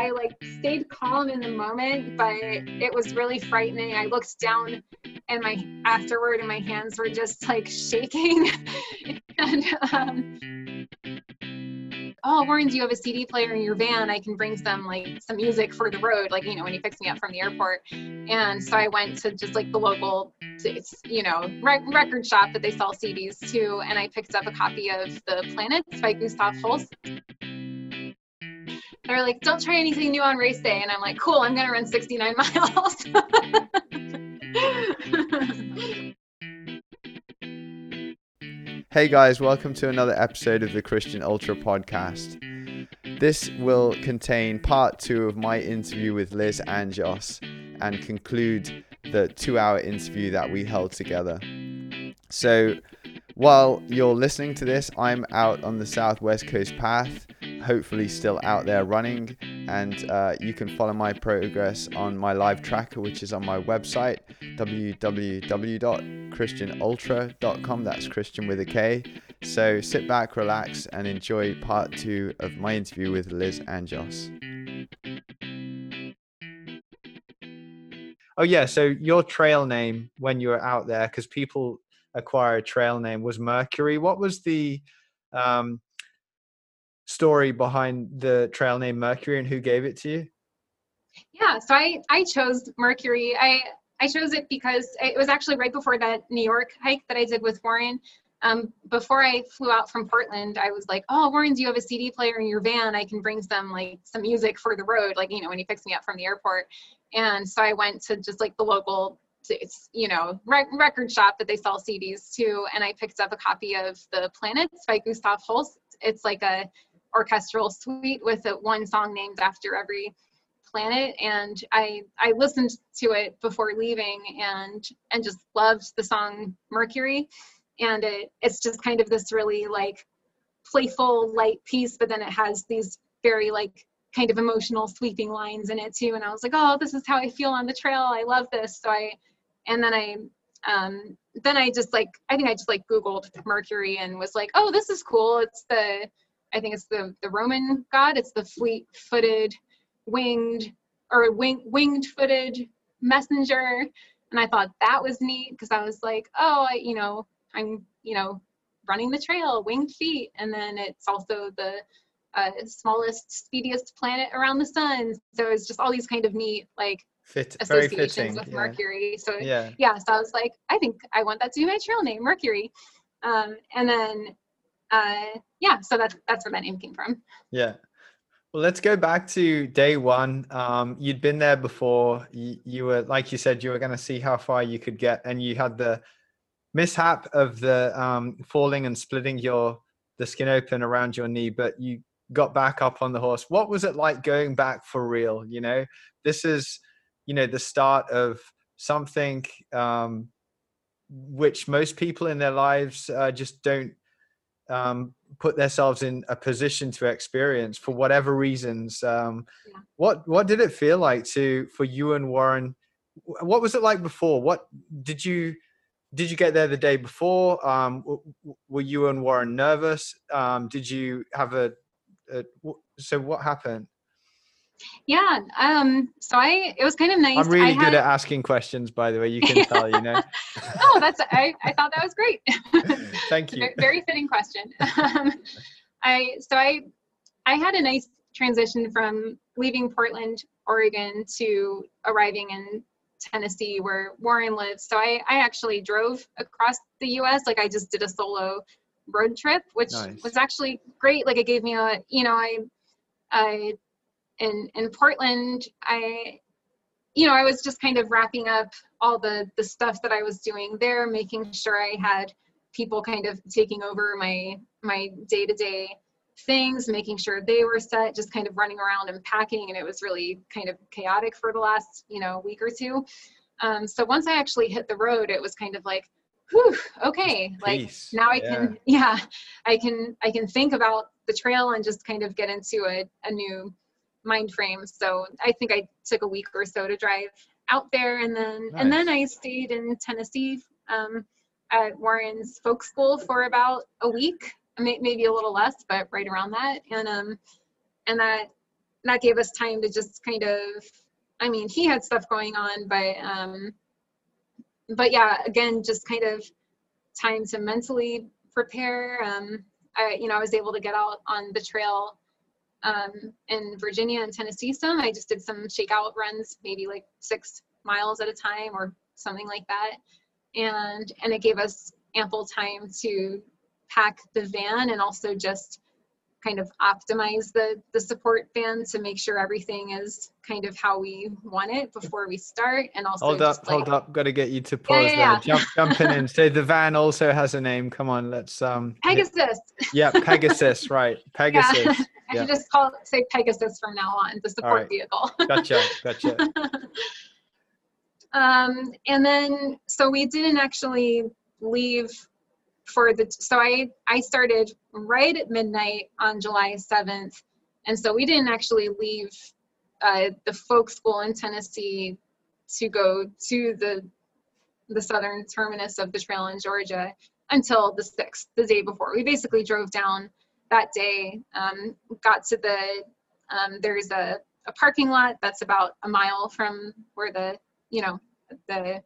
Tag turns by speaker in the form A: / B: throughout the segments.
A: I like stayed calm in the moment, but it was really frightening. I looked down and my afterward and my hands were just like shaking. and um, oh, Warren, do you have a CD player in your van? I can bring some like some music for the road, like you know when he picks me up from the airport. And so I went to just like the local, you know, rec- record shop that they sell CDs to, and I picked up a copy of The Planets by Gustav Holst. They're like, don't try anything new on race day, and I'm like, cool, I'm gonna run 69 miles.
B: Hey guys, welcome to another episode of the Kristian Ultra podcast. This will contain part two of my interview with Liz and Anjos and conclude the two hour interview that we held together. So, while you're listening to this, I'm out on the Southwest Coast Path, hopefully still out there running, and uh, you can follow my progress on my live tracker, which is on my website, www.kristianultra.com. That's Christian with a K. So sit back, relax, and enjoy part two of my interview with Liz Anjos. Oh, yeah. So your trail name when you were out there, because people acquire a trail name, was Mercury. What was the um, story behind the trail name Mercury and who gave it to you?
A: Yeah, so I I chose Mercury. I I chose it because it was actually right before that New York hike that I did with Warren. Um, before I flew out from Portland, I was like, "Oh, Warren, do you have a CD player in your van? I can bring some like some music for the road, like you know when he picks me up from the airport." And so I went to just like the local, it's you know rec- record shop that they sell CDs to, and I picked up a copy of The Planets by Gustav Holst. It's like a orchestral suite with a, one song named after every planet. And i i listened to it before leaving and and just loved the song mercury. And it it's just kind of this really like playful light piece but then it has these very like kind of emotional sweeping lines in it too. And i was like oh this is how i feel on the trail. I love this. So i and then i um then i just like i think i just like googled mercury and was like oh this is cool. It's the I think it's the the Roman god. It's the fleet-footed, winged or wing, winged-footed messenger. And I thought that was neat because I was like, oh, I, you know, I'm, you know, running the trail, winged feet, and then it's also the uh, smallest, speediest planet around the sun. So it's just all these kind of neat like
B: Fit,
A: associations
B: fitting,
A: with
B: yeah.
A: Mercury. So
B: Yeah.
A: yeah, so I was like, I think I want that to be my trail name, Mercury. Um, and then uh, yeah, so that's that's where that name came from.
B: Yeah. Well, let's go back to day one. Um, you'd been there before. You, you were, like you said, you were going to see how far you could get, and you had the mishap of the um, falling and splitting your the skin open around your knee, but you got back up on the horse. What was it like going back for real? You know, this is, you know, the start of something um, which most people in their lives uh, just don't um, put themselves in a position to experience for whatever reasons. Um,
A: Yeah.
B: What what did it feel like to for you and Warren? What was it like before? What did you did you get there the day before? Um, were you and Warren nervous? Um, did you have a, so what happened?
A: Yeah. Um. So I it was kind of nice.
B: I'm really
A: I
B: good
A: had,
B: at asking questions, by the way. You can tell, you know.
A: oh, that's I, I thought that was great.
B: Thank you.
A: Very fitting question. Um, I so I I had a nice transition from leaving Portland, Oregon, to arriving in Tennessee, where Warren lives. So I I actually drove across the U.S. Like I just did a solo road trip, which
B: Nice.
A: was actually great. Like it gave me a you know I I in in Portland I you know I was just kind of wrapping up all the the stuff that I was doing there, making sure I had people kind of taking over my my day to day things, making sure they were set, just kind of running around and packing, and it was really kind of chaotic for the last you know week or two. Um, so once I actually hit the road, it was kind of like, whew, okay, like
B: Peace.
A: now I can yeah, I can I can think about the trail and just kind of get into a, a new mind frame. So I think I took a week or so to drive out there and then and then I stayed in Tennessee um, at Warren's folk school for about a week, maybe a little less, but right around that. And um and that that gave us time to just kind of i mean he had stuff going on but um but yeah again just kind of time to mentally prepare um i you know i was able to get out on the trail um in virginia and tennessee some. I just did some shakeout runs maybe like six miles at a time or something like that. And and it gave us ample time to pack the van and also just kind of optimize the the support van to make sure everything is kind of how we want it before we start and also
B: hold up
A: like,
B: hold up. Got to get you to pause
A: yeah, yeah.
B: there jump jumping in so the van also has a name. Come on let's um
A: pegasus.
B: Yeah pegasus right. Pegasus.
A: yeah i
B: yeah.
A: should just call it say pegasus from now on the support
B: right.
A: vehicle
B: gotcha gotcha
A: um and then so we didn't actually leave for the so i i started right at midnight on july 7th and so we didn't actually leave uh, the folk school in tennessee to go to the the southern terminus of the trail in georgia until the 6th the day before we basically drove down that day um, got to the um, there's a, a parking lot that's about a mile from where the you know the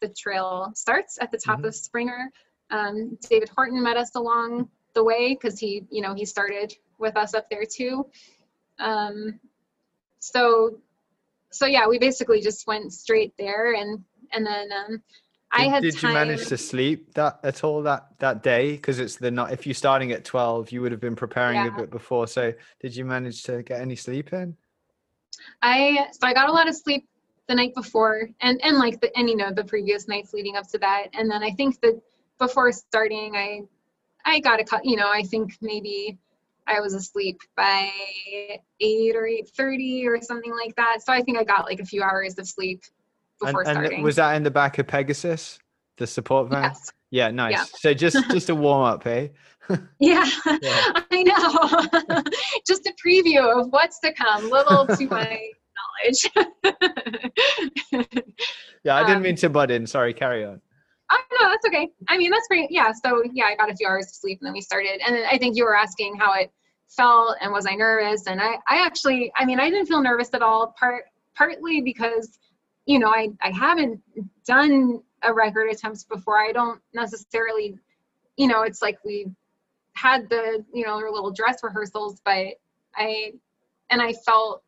A: the trail starts at the top
B: Mhm.
A: of Springer. Um, David Horton met us along the way because he you know he started with us up there too. Um, so so yeah, we basically just went straight there and and then um, I
B: did,
A: had
B: did
A: time.
B: you manage to sleep that at all that that day because it's the night if you're starting at 12 you would have been preparing a
A: Yeah.
B: bit before so did you manage to get any sleep in
A: I so I got a lot of sleep the night before and and like the and you know the previous nights leading up to that and then I think that before starting I I got a cut you know I think maybe I was asleep by 8 or 8:30 or something like that so I think I got like a few hours of sleep before
B: and
A: starting
B: was that in the back of pegasus the support van
A: yes
B: yeah nice so just just a warm up eh
A: yeah,
B: Yeah.
A: I know just a preview of what's to come little to my knowledge
B: yeah i didn't
A: Um,
B: mean to butt in sorry carry on
A: Oh no, that's okay. I mean, that's great. Yeah. So yeah, I got a few hours of sleep and then we started. And I think you were asking how it felt and was I nervous? And I, I actually, I mean, I didn't feel nervous at all. Part partly because, you know, I, I haven't done a record attempt before. I don't necessarily, you know, it's like we had the, you know, little dress rehearsals, but I, and I felt,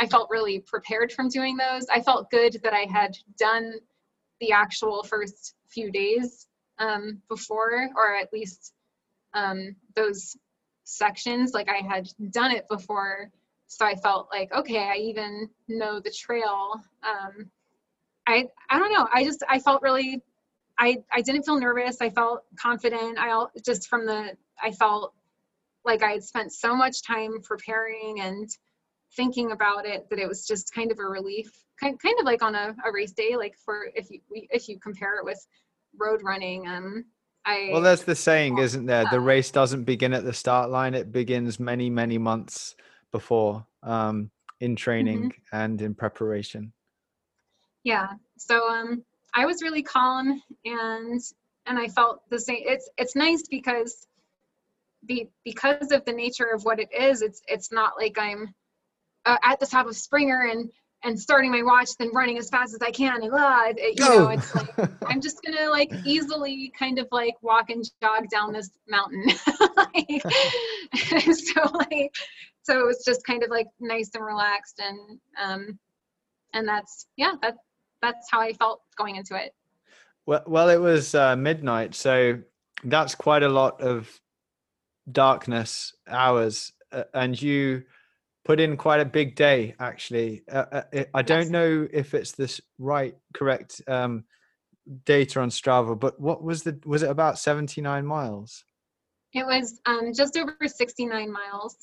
A: I felt really prepared from doing those. I felt good that I had done the actual first few days um, before, or at least um, those sections. Like I had done it before, so I felt like okay, I even know the trail. Um, I I don't know. I just I felt really. I I didn't feel nervous. I felt confident. I al- just from the I felt like I had spent so much time preparing and thinking about it that it was just kind of a relief kind, kind of like on a, a race day like for if you if you compare it with road running um i
B: well there's the saying isn't there the race doesn't begin at the start line it begins many many months before um in training and in preparation.
A: Yeah so um i was really calm and and i felt the same it's it's nice because be, because of the nature of what it is it's it's not like i'm uh, at the top of springer and and starting my watch then running as fast as i can and uh, it, you know it's like i'm just gonna like easily kind of like walk and jog down this mountain. Like, so like so it was just kind of like nice and relaxed and um and that's yeah that that's how i felt going into it
B: Well, well, it was uh, midnight, so that's quite a lot of darkness hours, uh, and you put in quite a big day. Actually, uh, uh, I- don't
A: Yes.
B: know if it's this right, correct um, data on Strava, but what was the? Was it about seventy nine miles?
A: it was um just over 69 miles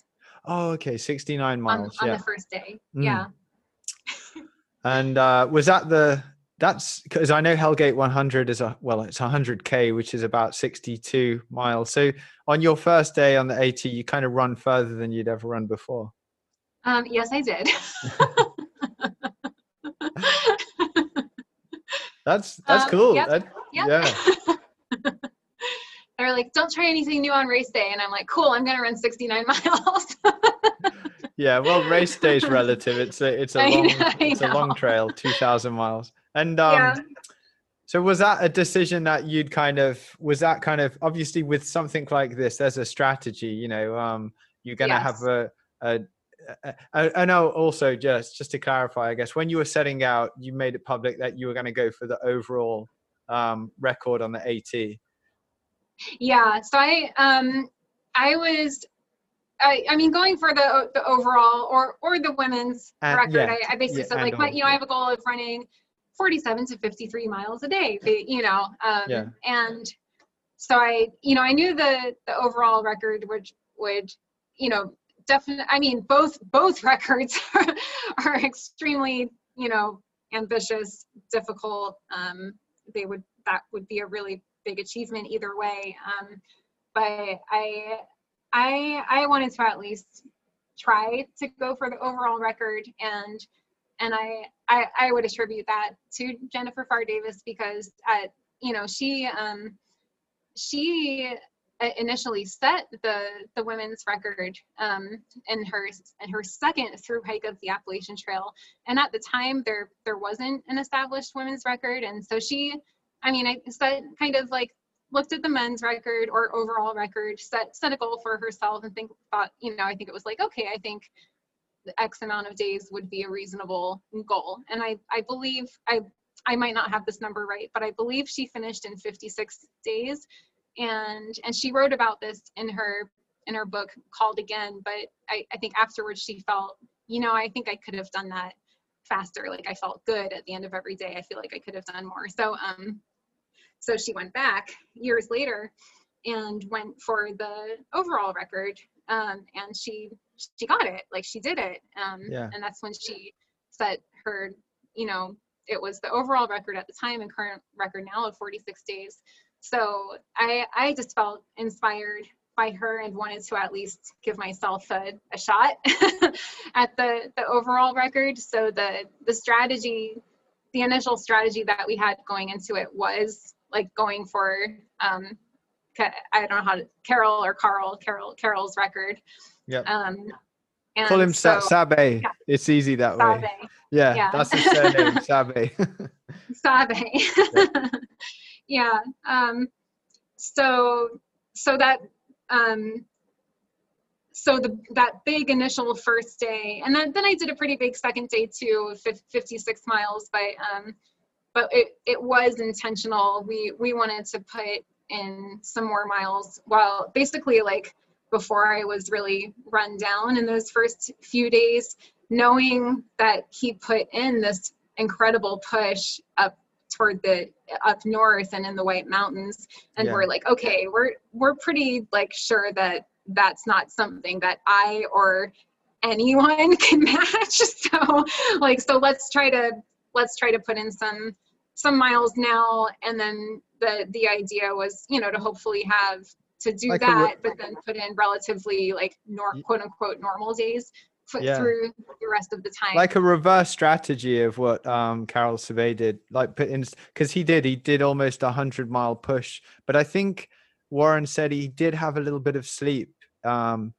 B: Oh, okay, sixty nine
A: on,
B: miles.
A: on
B: yeah,
A: the first day
B: Mm.
A: yeah
B: and uh, was that the? That's because I know Hellgate 100 is a well, it's 100k, which is about 62 miles. So on your first day on the AT, you kind of run further than you'd ever run before.
A: um yes i did
B: That's that's
A: Um,
B: cool.
A: yep,
B: That-
A: Yep.
B: Yeah.
A: They're like, don't try anything new on race day. And I'm like, cool, I'm going to run 69 miles.
B: yeah, well, race day is relative. It's a it's a
A: I
B: long
A: know,
B: it's a long trail, two thousand miles. And um,
A: Yeah.
B: so was that a decision that you'd kind of was that kind of obviously with something like this, there's a strategy. You know, um, you're gonna have
A: Yes.
B: a a. a- a- I know. Also, just just to clarify, I guess when you were setting out, you made it public that you were going to go for the overall um, record on the AT.
A: Yeah. So I um I was I, I mean going for the the overall or or the women's
B: And-
A: record.
B: yeah,
A: I, I basically
B: yeah,
A: said like my, you know I have a goal of running 47 to 53 miles a day. You know. Um,
B: Yeah.
A: And so I you know I knew the the overall record which would you know definitely I mean both both records are extremely you know ambitious difficult um they would that would be a really big achievement either way. Um but i i i wanted to at least try to go for the overall record and and i i, I would attribute that to jennifer Pharr davis because at you know she um she uh, initially set the the women's record um in her in her second through hike of the appalachian trail. And at the time there there wasn't an established women's record and so she i mean i set kind of like looked at the men's record or overall record set set a goal for herself and think thought you know i think it was like okay i think the x amount of days would be a reasonable goal. And i i believe i i might not have this number right but i believe she finished in 56 days. And and she wrote about this in her in her book called again but I, I think afterwards she felt you know i think i could have done that faster. Like i felt good at the end of every day. I feel like i could have done more. So um so she went back years later and went for the overall record um and she she got it like she did it um
B: Yeah.
A: and that's when she set her you know it was the overall record at the time and current record now of 46 days so i i just felt inspired by her and wanted to at least give myself a, a shot at the the overall record so the the strategy the initial strategy that we had going into it was like going for um I don't know how to Carol or Carl Carol Carol's record
B: Yeah.
A: um and
B: Call him
A: so,
B: Sabbe.
A: yeah.
B: It's easy that way. Yeah,
A: Yeah.
B: that's his surname, Sabbe.
A: Sabbe. yeah. Um, so so that um, so the that big initial first day, and then then I did a pretty big second day too, 56 miles, but um, but it it was intentional. We we wanted to put in some more miles. While basically like before I was really run down in those first few days, knowing that he put in this incredible push up toward the up north and in the White Mountains, and
B: Yeah.
A: we're like, okay, we're we're pretty like sure that that's not something that I or anyone can match. So like, so let's try to let's try to put in some some miles now, and then the the idea was, you know, to hopefully have to do
B: Like
A: that, but then put in relatively like nor quote unquote normal days
B: Yeah.
A: through the rest of the time.
B: like a reverse strategy of what um Karel Sabbe did. Like put in because he did, he did almost a hundred mile push. But I think Warren said he did have a little bit of sleep um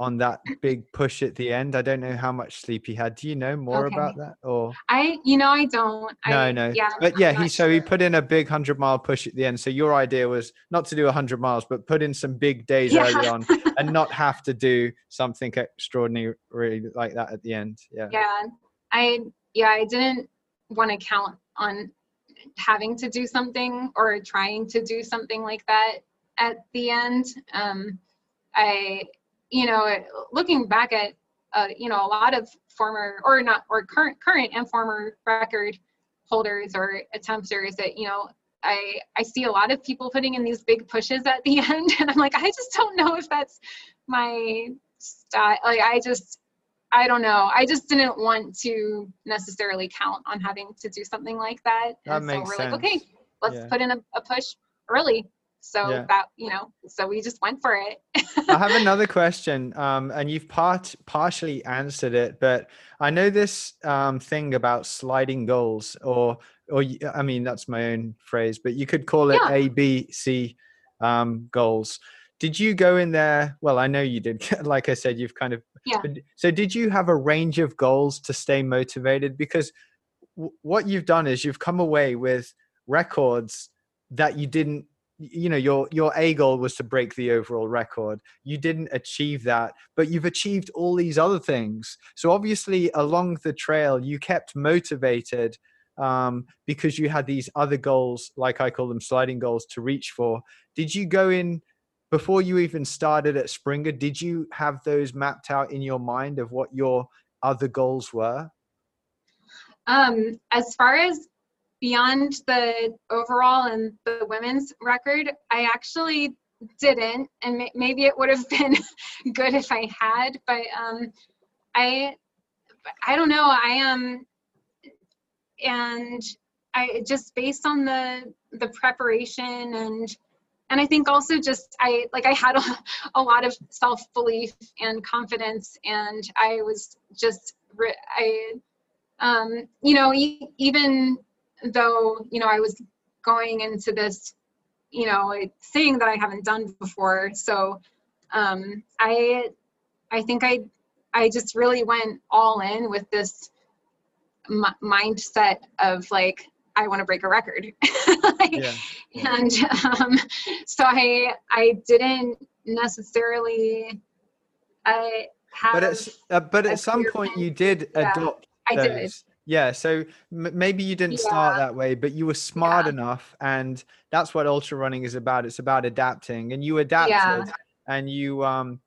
B: on that big push at the end. I don't know how much sleep he had. Do you know more
A: Okay.
B: about that? Or
A: I, you know, I don't.
B: no,
A: I,
B: no.
A: Yeah.
B: But yeah, he
A: not
B: so he put in a big hundred mile push at the end. So your idea was not to do a hundred miles, but put in some big days
A: Yeah.
B: early on and not have to do something extraordinary like that at the end. Yeah.
A: yeah i yeah i didn't want to count on having to do something or trying to do something like that at the end um i you know looking back at uh, you know a lot of former or not or current current and former record holders or attempters that you know i i see a lot of people putting in these big pushes at the end and i'm like i just don't know if that's my style like i just I don't know. I just didn't want to necessarily count on having to do something like that.
B: That
A: and so we're like, okay, let's
B: Yeah.
A: put in a, a push early. So
B: Yeah.
A: that, you know, so we just went for it.
B: I have another question, um, and you've part partially answered it, but I know this um, thing about sliding goals, or or I mean that's my own phrase, but you could call it
A: Yeah.
B: A, B, C um, goals. Did you go in there? Well, I know you did. like I said, you've kind of
A: Yeah.
B: So did you have a range of goals to stay motivated? Because w- what you've done is you've come away with records that you didn't you know your your a goal was to break the overall record. You didn't achieve that but you've achieved all these other things. So obviously along the trail you kept motivated um, because you had these other goals like i call them sliding goals to reach for. Did you go in before you even started at springer? Did you have those mapped out in your mind of what your other goals were?
A: Um, as far as beyond the overall and the women's record, I actually didn't, and may- maybe it would have been good if I had, but um, I, I don't know. I am, and I just based on the the preparation and and I think also just I like I had a, a lot of self belief and confidence, and I was just I um, you know, e- even though, you know, I was going into this, you know, thing that I haven't done before. So um, I, I think I, I just really went all in with this m- mindset of like, I want to break a record. Like,
B: yeah yeah.
A: and um, so I, I didn't necessarily, I have,
B: but it's uh, but at some point
A: plan.
B: you did
A: Yeah,
B: adopt
A: I did.
B: those. Yeah, so m- maybe you didn't start that way, but you were smart
A: Yeah.
B: enough, and that's what ultra running is about. It's about adapting, and you adapted, and you um,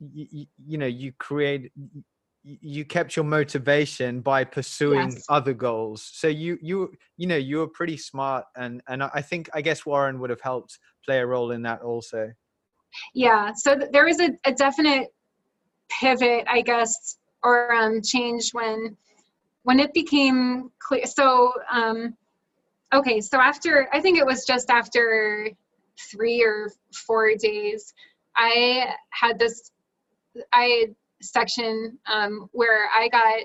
B: you, you know, you create, y- you kept your motivation by pursuing
A: Yes.
B: other goals. So you you you know you were pretty smart, and and I I think I guess Warren would have helped play a role in that also.
A: Yeah, so th- there was a, a definite pivot, I guess, or um, change when when it became clear. So, um, okay, so after I think it was just after three or four days, I had this I section um, where I got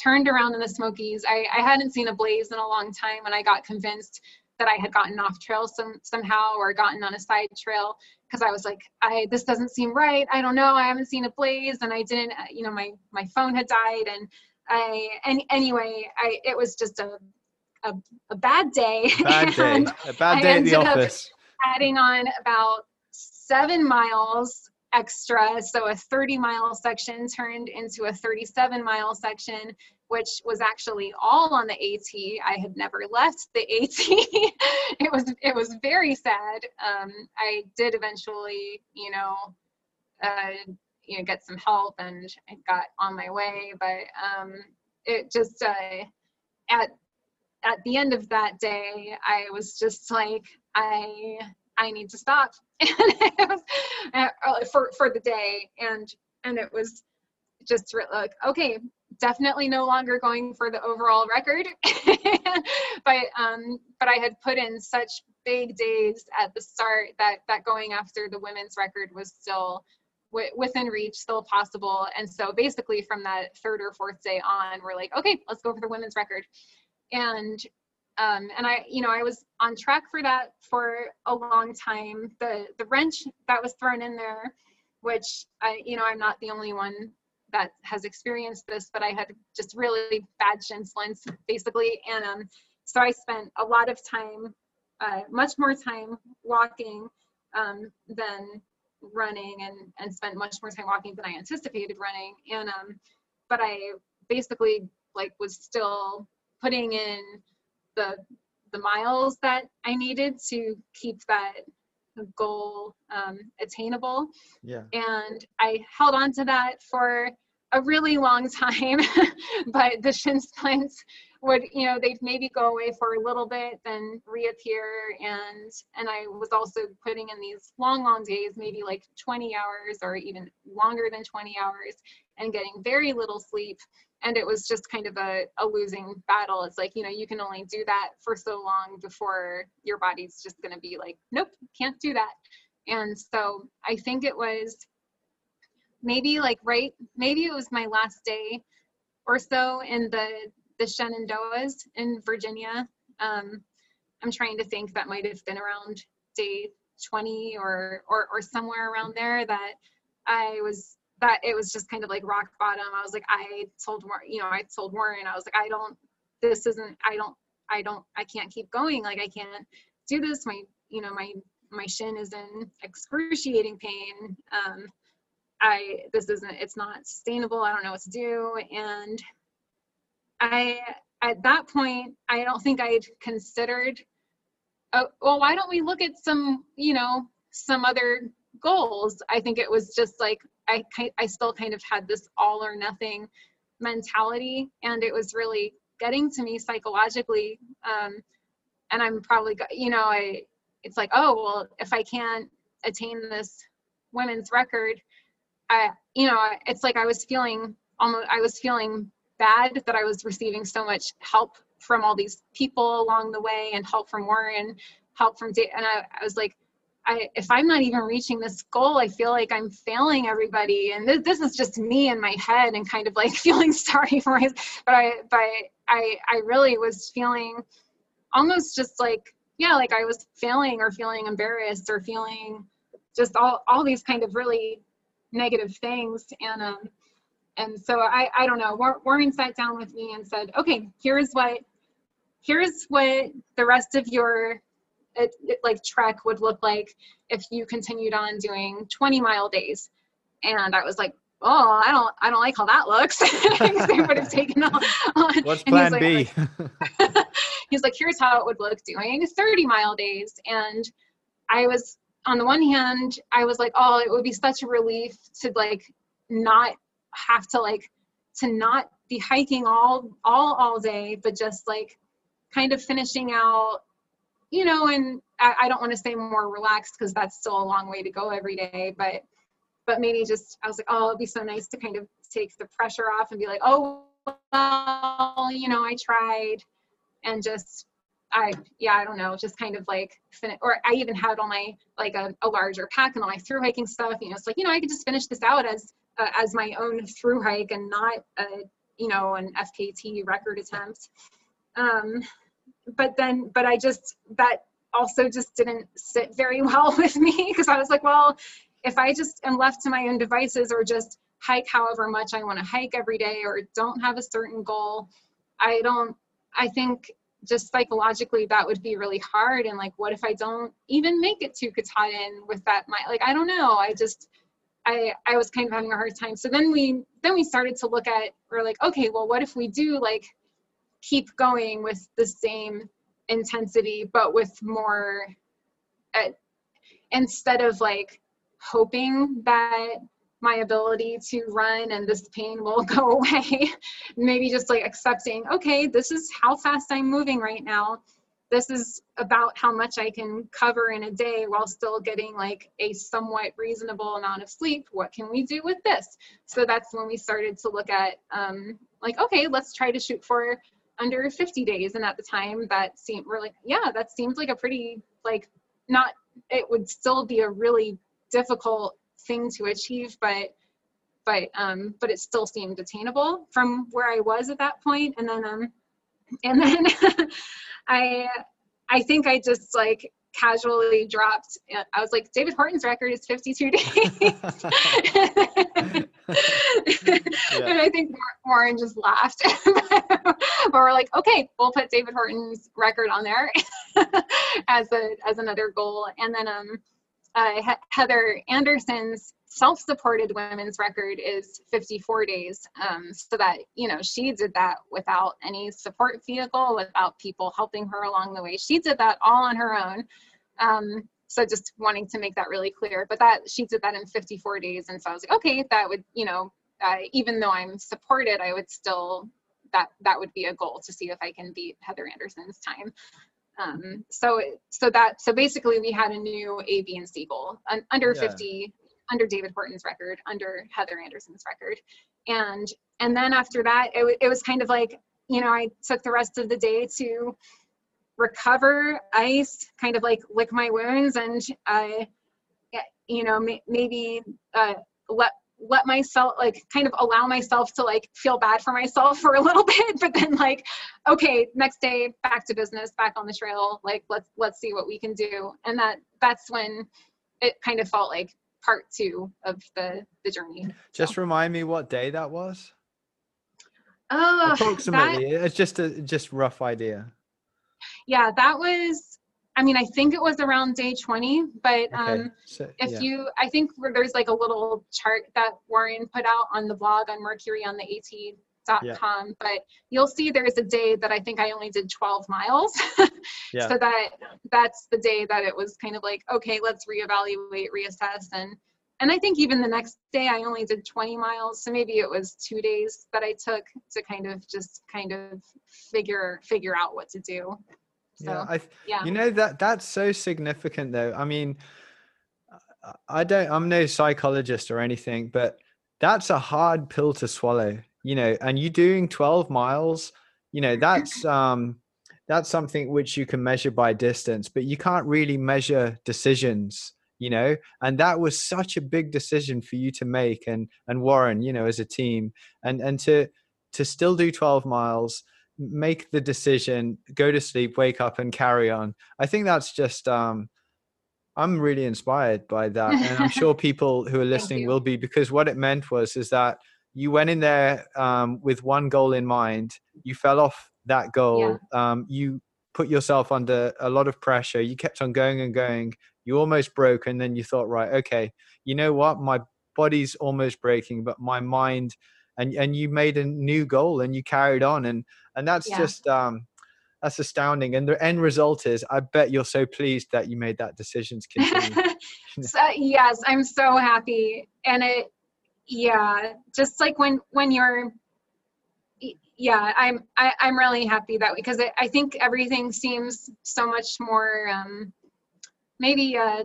A: turned around in the Smokies. I, I hadn't seen a blaze in a long time, and I got convinced that I had gotten off trail some somehow or gotten on a side trail because I was like, I this doesn't seem right. I don't know. I haven't seen a blaze, and I didn't. uh, You know, my my phone had died, and I and anyway, I it was just a a, a bad day.
B: Bad day,
A: and
B: a bad
A: I
B: day at the office.
A: adding on about seven miles extra. So a 30 mile section turned into a 37 mile section, which was actually all on the AT. I had never left the AT. it was it was very sad. Um, I did eventually, you know, uh, you know, get some help and I got on my way, but um, it just uh, at at the end of that day, I was just like, I I need to stop. Was, uh, uh, for for the day, and and it was just like, okay, definitely no longer going for the overall record, but um, but I had put in such big days at the start that that going after the women's record was still wi- within reach, still possible, and so basically from that third or fourth day on, we're like, okay, let's go for the women's record. And um, and I, you know, I was on track for that for a long time. The the wrench that was thrown in there, which I, you know, I'm not the only one that has experienced this, but I had just really bad shin splints, basically, and um, so I spent a lot of time, uh, much more time walking um, than running, and and spent much more time walking than I anticipated running, and um, but I basically like was still putting in the the miles that I needed to keep that goal um, attainable.
B: Yeah.
A: And I held on to that for a really long time, but the shin splints would, you know, they'd maybe go away for a little bit, then reappear. And and I was also putting in these long, long days, maybe like 20 hours or even longer than 20 hours, and getting very little sleep. And it was just kind of a, a losing battle. It's like you know you can only do that for so long before your body's just going to be like nope can't do that. And so i think it was maybe like right maybe it was my last day or so in the the shenandoahs in virginia um, i'm trying to think that might have been around day 20 or, or or somewhere around there that i was that it was just kind of like rock bottom. I was like, I told Warren, you know, I told Warren, I was like, I don't, this isn't, I don't, I don't, I can't keep going. Like I can't do this. My, you know, my, my shin is in excruciating pain. Um, I, this isn't, it's not sustainable. I don't know what to do. And I, at that point, I don't think I'd considered, oh, well, why don't we look at some, you know, some other goals? I think it was just like, I, I still kind of had this all or nothing mentality and it was really getting to me psychologically. Um, and I'm probably, you know, I, it's like, oh, well, if I can't attain this women's record, I, you know, it's like I was feeling almost, I was feeling bad that I was receiving so much help from all these people along the way and help from Warren, help from Dave. And I, I was like, I, if I'm not even reaching this goal, I feel like I'm failing everybody. And this, this is just me in my head and kind of like feeling sorry for myself. But I, but I, I really was feeling almost just like, yeah, like I was failing or feeling embarrassed or feeling just all, all these kind of really negative things. And, um, and so I, I don't know, Warren sat down with me and said, okay, here's what, here's what the rest of your it, it, like trek would look like if you continued on doing 20 mile days. And I was like, oh, I don't, I don't like how that looks. they would have taken on.
B: What's plan
A: he's like, B? he's like, here's how it would look doing 30 mile days. And I was, on the one hand, I was like, oh, it would be such a relief to like not have to like, to not be hiking all, all, all day, but just like kind of finishing out you know, and I, I don't want to say more relaxed because that's still a long way to go every day, but but maybe just I was like, oh, it'd be so nice to kind of take the pressure off and be like, oh, well, you know, I tried, and just I yeah, I don't know, just kind of like finish. Or I even had all my like a, a larger pack and all my through hiking stuff. You know, it's like you know, I could just finish this out as uh, as my own through hike and not a you know an FKT record attempt. Um, but then but i just that also just didn't sit very well with me because i was like well if i just am left to my own devices or just hike however much i want to hike every day or don't have a certain goal i don't i think just psychologically that would be really hard. And like what if i don't even make it to katahdin with that my like i don't know. I just i i was kind of having a hard time. So then we then we started to look at we're like okay well what if we do like keep going with the same intensity but with more uh, instead of like hoping that my ability to run and this pain will go away. Maybe just like accepting okay this is how fast i'm moving right now. This is about how much i can cover in a day while still getting like a somewhat reasonable amount of sleep. What can we do with this? So that's when we started to look at um, like okay let's try to shoot for under 50 days. And at the time that seemed really yeah that seems like a pretty like not it would still be a really difficult thing to achieve but but um but it still seemed attainable from where i was at that point. and then um and then i i think i just like casually dropped. I was like, David Horton's record is 52 days. yeah. And I think Warren just laughed. but we're like, okay, we'll put David Horton's record on there as a as another goal. And then um, uh, Heather Anderson's self-supported women's record is 54 days um, so that you know she did that without any support vehicle without people helping her along the way. She did that all on her own um, so just wanting to make that really clear. But that she did that in 54 days and so i was like okay that would you know uh, even though i'm supported i would still that that would be a goal to see if i can beat heather anderson's time um, so so that so basically we had a new a b and c goal under yeah. 50 under David Horton's record, under Heather Anderson's record. And and then after that, it, it was kind of like, you know, I took the rest of the day to recover, ice, kind of like lick my wounds and, I you know, maybe uh, let let myself like kind of allow myself to like feel bad for myself for a little bit but then like okay next day back to business back on the trail like let's let's see what we can do and that that's when it kind of felt like part two of the the journey.
B: Just so. remind me what day that was.
A: Oh,
B: approximately. That, it's just a just rough idea.
A: Yeah, that was. I mean, I think it was around day 20, but okay. um, so, if yeah. you, I think there's like a little chart that Warren put out on the blog on Mercury on the AT yeah. com but you'll see there's a day that i think i only did 12 miles yeah. so that that's the day that it was kind of like okay let's reevaluate reassess and and I think even the next day I only did 20 miles. So maybe it was two days that I took to kind of just kind of figure figure out what to do.
B: So, yeah, I, yeah. You know that that's so significant though. I mean, I don't. I'm no psychologist or anything, but that's a hard pill to swallow. You know, and you doing 12 miles. You know, that's um, that's something which you can measure by distance, but you can't really measure decisions you know and that was such a big decision for you to make and and warren you know as a team and and to to still do 12 miles make the decision go to sleep wake up and carry on. I think that's just um i'm really inspired by that and i'm sure people who are listening will be because what it meant was is that you went in there um, with one goal in mind you fell off that goal yeah. um, you put yourself under a lot of pressure you kept on going and going you almost broke and then you thought right okay you know what? My body's almost breaking but my mind and and you made a new goal and you carried on and and that's yeah. just um that's astounding and the end result is i bet you're so pleased that you made that decision to continue
A: so, yes i'm so happy and it yeah just like when when you're yeah i'm I, am i am really happy that because I, I think everything seems so much more um maybe uh,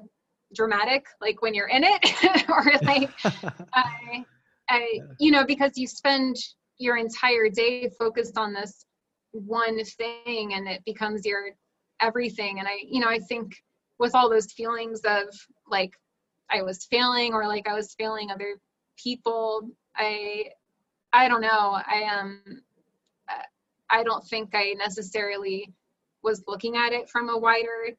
A: dramatic, like when you're in it, or like, I, I, you know, because you spend your entire day focused on this one thing and it becomes your everything. And I, you know, I think with all those feelings of like I was failing or like I was failing other people, I, I don't know. I am, um, I don't think I necessarily was looking at it from a wider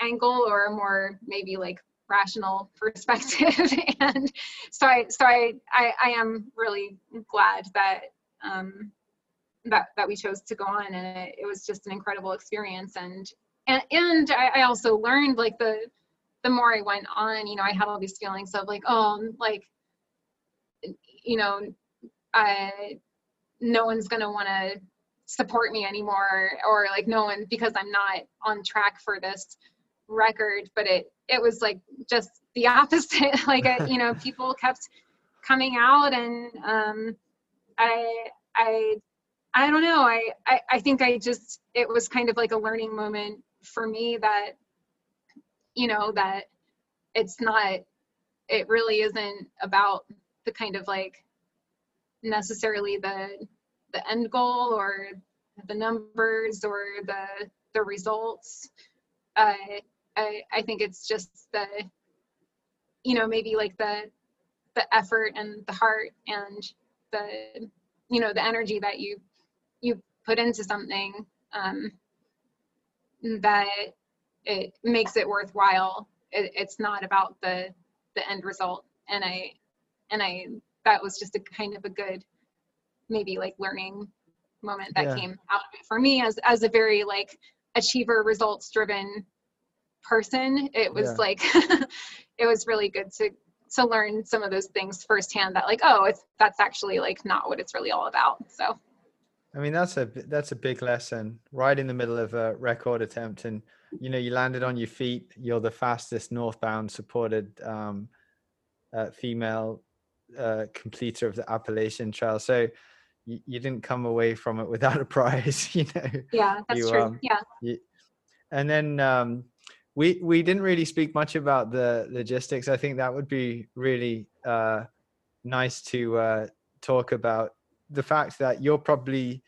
A: angle or a more maybe like rational perspective. And so i so I, I i am really glad that um that that we chose to go on and it, it was just an incredible experience. And and and I, I also learned like the the more i went on you know i had all these feelings of like oh like you know i no one's gonna want to support me anymore or like no one because i'm not on track for this record, but it it was like just the opposite. like I, you know, people kept coming out, and um, I I I don't know. I, I I think I just it was kind of like a learning moment for me that you know that it's not it really isn't about the kind of like necessarily the the end goal or the numbers or the the results uh, I, I think it's just the you know maybe like the the effort and the heart and the you know the energy that you you put into something um, that it makes it worthwhile it, it's not about the the end result and i and i that was just a kind of a good maybe like learning moment that yeah. came out of it for me as as a very like achiever results driven person it was yeah. like it was really good to to learn some of those things firsthand that like oh it's that's actually like not what it's really all about so.
B: I mean that's a that's a big lesson right in the middle of a record attempt and you know you landed on your feet you're the fastest northbound supported um, uh, female uh, completer of the appalachian trail so you, you, didn't come away from it without a prize you know?
A: Yeah that's
B: you,
A: true um, yeah.
B: you, and then um, we we didn't really speak much about the logistics. I think that would be really uh, nice to uh, talk about the fact that you're probably.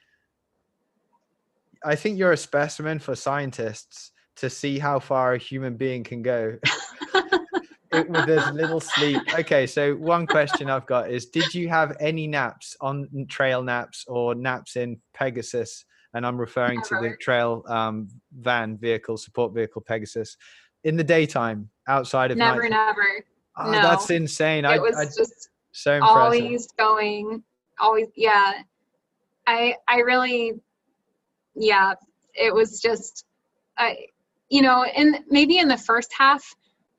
B: I think you're a specimen for scientists to see how far a human being can go with as little sleep. Okay, so one question I've got is: Did you have any naps on trail naps or naps in Pegasus? And I'm referring to the trail um, van vehicle, support vehicle Pegasus, in the daytime outside of
A: never, never.
B: Oh,
A: no.
B: that's insane. I,
A: it was
B: I
A: just
B: so impressive.
A: always going, always, yeah. I, I really, yeah, it was just, I, you know, in maybe in the first half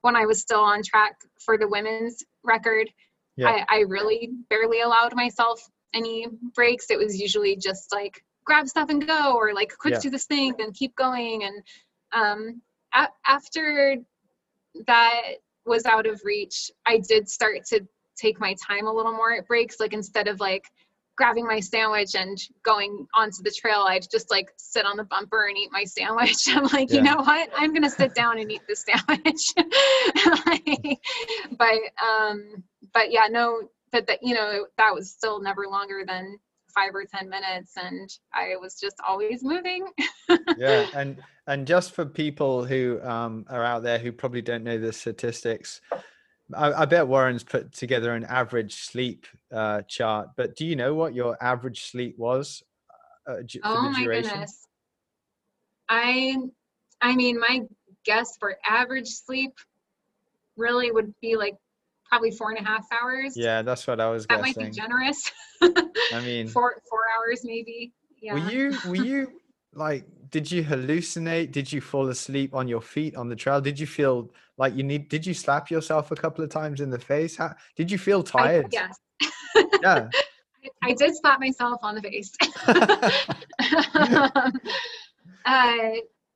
A: when I was still on track for the women's record,
B: Yeah.
A: I, I really barely allowed myself any breaks. It was usually just like grab stuff and go, or like quick
B: Yeah.
A: do this thing and keep going. And um, a- after that was out of reach, I did start to take my time a little more at breaks. Like instead of like grabbing my sandwich and going onto the trail, I'd just like sit on the bumper and eat my sandwich. I'm like,
B: Yeah.
A: you know what? I'm gonna sit down and eat this sandwich. Like, but um, but yeah, no, but that you know that was still never longer than five or ten minutes, and I was just always moving.
B: yeah and and just for people who um, are out there who probably don't know the statistics I, I bet warren's put together an average sleep uh, chart but do you know what your average sleep was uh, for
A: Oh
B: the
A: my goodness. I I mean my guess for average sleep really would be like probably four and a half hours.
B: yeah that's what i was
A: That might be generous.
B: i mean
A: four four hours maybe. Yeah.
B: were you were you like did you hallucinate did you fall asleep on your feet on the trail did you feel like you need did you slap yourself a couple of times in the face How, did you feel
A: I,
B: tired
A: yes.
B: yeah
A: I did slap myself on the face. um, uh,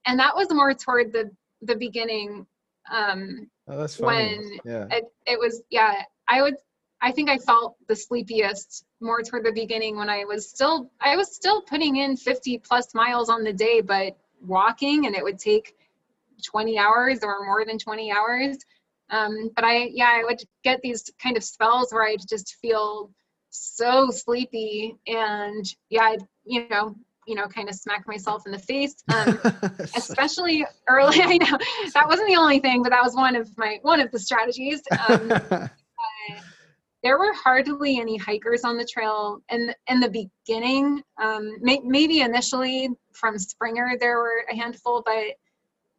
A: and that was more toward the the beginning. Um,
B: oh, that's funny.
A: when
B: yeah.
A: it, it was yeah i would i think i felt the sleepiest more toward the beginning when i was still i was still putting in 50 plus miles on the day but walking and it would take 20 hours or more than 20 hours. Um, but i yeah i would get these kind of spells where i'd just feel so sleepy and yeah i'd you know you know kind of smack myself in the face um, especially early i know that wasn't the only thing but that was one of my one of the strategies um, there were hardly any hikers on the trail in in the beginning um, may, maybe initially from springer there were a handful but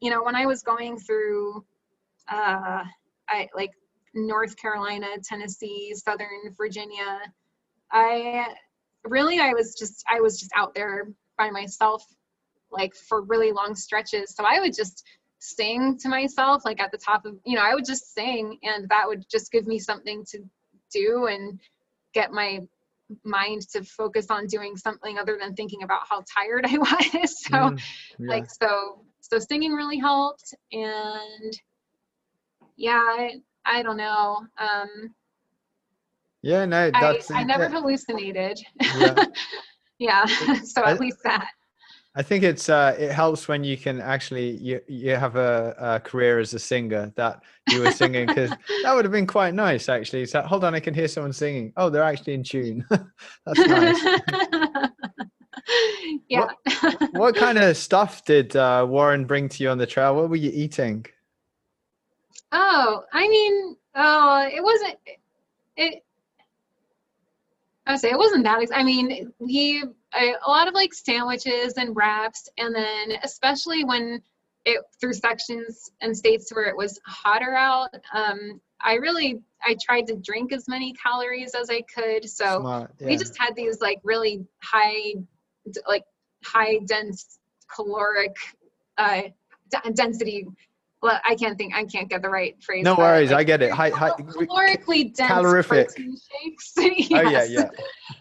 A: you know when i was going through uh, i like north carolina tennessee southern virginia i really i was just i was just out there by myself like for really long stretches so i would just sing to myself like at the top of you know i would just sing and that would just give me something to do and get my mind to focus on doing something other than thinking about how tired i was so
B: Mm, yeah.
A: like so so singing really helped and yeah i, I don't know um
B: yeah no
A: I,
B: that's
A: I never hallucinated
B: Yeah.
A: yeah so
B: I-
A: at least that
B: I think it's uh, it helps when you can actually you you have a, a career as a singer that you were singing because that would have been quite nice actually. So hold on, I can hear someone singing. Oh, they're actually in tune. That's nice.
A: yeah
B: what kind of stuff did uh, Warren bring to you on the trail? What were you eating?
A: Oh, I mean, oh, it wasn't. It. I would say it wasn't that. Ex- I mean, he a, a lot of like sandwiches and wraps, and then especially when it through sections and states where it was hotter out. Um, I really I tried to drink as many calories as I could. So
B: Smart.
A: we just had these like really high, like high dense caloric uh, d- density. Well, I can't think. I can't get the right phrase.
B: No worries,
A: like,
B: I get it. High- high-
A: calorically dense
B: calorific.
A: protein shakes.
B: Oh yeah, yeah.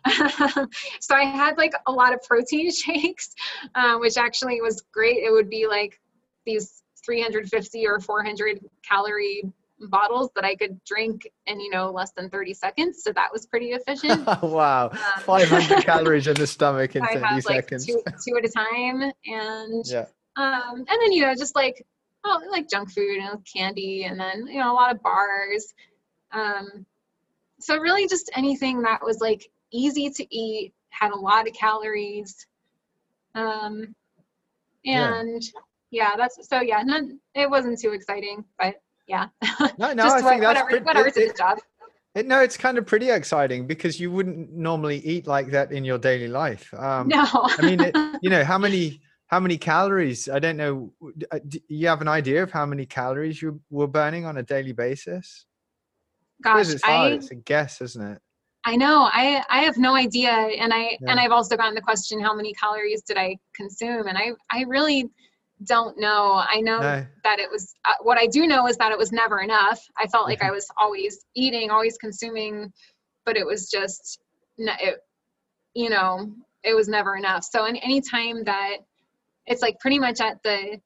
A: so I had like a lot of protein shakes, uh, which actually was great. It would be like these 350 or 400 calorie bottles that I could drink in you know less than 30 seconds. So that was pretty efficient.
B: wow,
A: Um,
B: 500 calories in the stomach in
A: I
B: 30
A: had like
B: seconds.
A: two, two at a time, and
B: Yeah.
A: um, and then you know just like oh like junk food and candy, and then you know a lot of bars. Um, so really just anything that was like easy to eat, had a lot of calories. Um, and yeah, that's so yeah, none, it wasn't too exciting, but yeah,
B: No, no, I think that's
A: whatever,
B: pretty.
A: whatever
B: it-
A: job.
B: It, no, it's kind of pretty exciting because you wouldn't normally eat like that in your daily life. Um,
A: no,
B: I mean, it, you know, how many how many calories? I don't know. w- d- uh, Do you have an idea of how many calories you were burning on a daily basis?
A: gosh,
B: it's hard.
A: I
B: It's a guess, isn't it?
A: I know. I I have no idea, and I
B: Yeah.
A: and I've also gotten the question, how many calories did I consume? And I I really don't know. I know
B: No.
A: that it was. Uh, what I do know is that it was never enough. I felt like
B: Mm-hmm.
A: I was always eating, always consuming, but it was just, it, you know, it was never enough. So in any time that it's like pretty much at the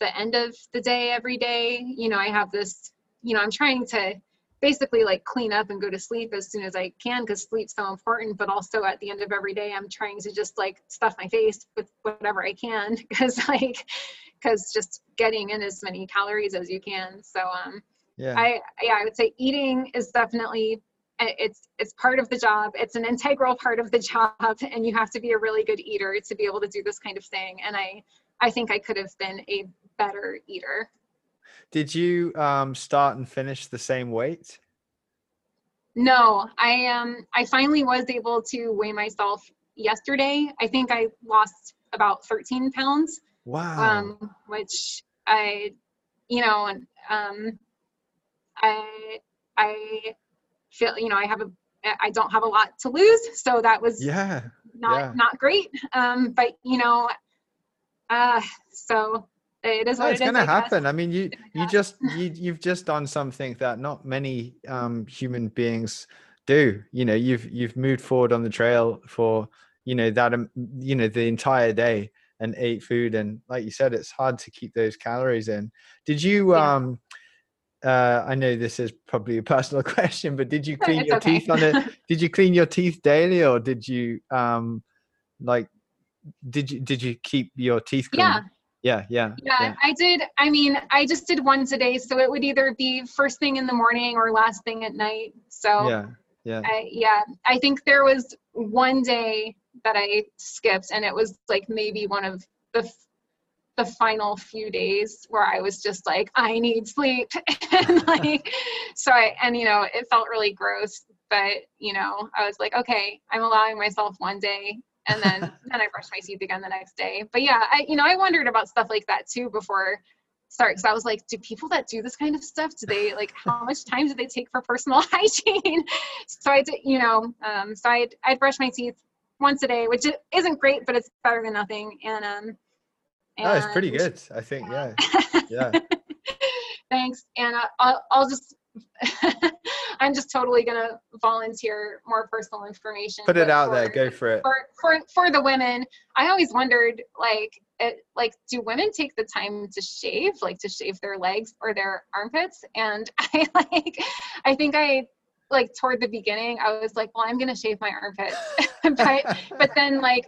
A: the end of the day every day, you know, I have this, you know, I'm trying to basically like clean up and go to sleep as soon as I can because sleep's so important. But also at the end of every day, I'm trying to just like stuff my face with whatever I can because like because just getting in as many calories as you can. So um,
B: Yeah.
A: I yeah, I would say eating is definitely it's it's part of the job. It's an integral part of the job, and you have to be a really good eater to be able to do this kind of thing. And I I think I could have been a better eater.
B: Did you um, start and finish the same weight?
A: No, I um I finally was able to weigh myself yesterday. I think I lost about 13 pounds,
B: Wow.
A: um, which I, you know, um, I I feel you know I have a I don't have a lot to lose, so that was
B: yeah.
A: not
B: yeah.
A: not great. Um, but you know, uh, so it is
B: No, it's
A: it is.
B: gonna
A: I guess.
B: happen. I mean, you you just you you've just done something that not many um, human beings do. You know, you've you've moved forward on the trail for you know that um, you know the entire day and ate food and like you said, it's hard to keep those calories in. Did you?
A: Yeah.
B: um uh, I know this is probably a personal question, but did you clean your
A: okay.
B: teeth on it? Did you clean your teeth daily, or did you um like did you did you keep your teeth clean?
A: Yeah.
B: Yeah, yeah,
A: Yeah, I did. I mean, I just did once a day, so it would either be first thing in the morning or last thing at night. So
B: yeah, yeah.
A: I, yeah, I think there was one day that I skipped, and it was like maybe one of the the final few days where I was just like, I need sleep, and like, so I and you know it felt really gross, but you know I was like, okay, I'm allowing myself one day, and then then I brushed my teeth again the next day. But yeah, I you know I wondered about stuff like that too before start because I was like, do people that do this kind of stuff, do they like how much time do they take for personal hygiene? so I did, you know, um, so I'd, I'd brush my teeth once a day, which isn't great, but it's better than nothing. And um,
B: Oh, it's pretty good. I think, yeah, yeah.
A: Thanks, and I'll, I'll just. I'm just totally gonna volunteer more personal information.
B: Put it out there. Go for it.
A: for for for the women i always wondered like it, like do women take the time to shave like to shave their legs or their armpits and i like i think i like toward the beginning i was like well i'm gonna shave my armpits but but then like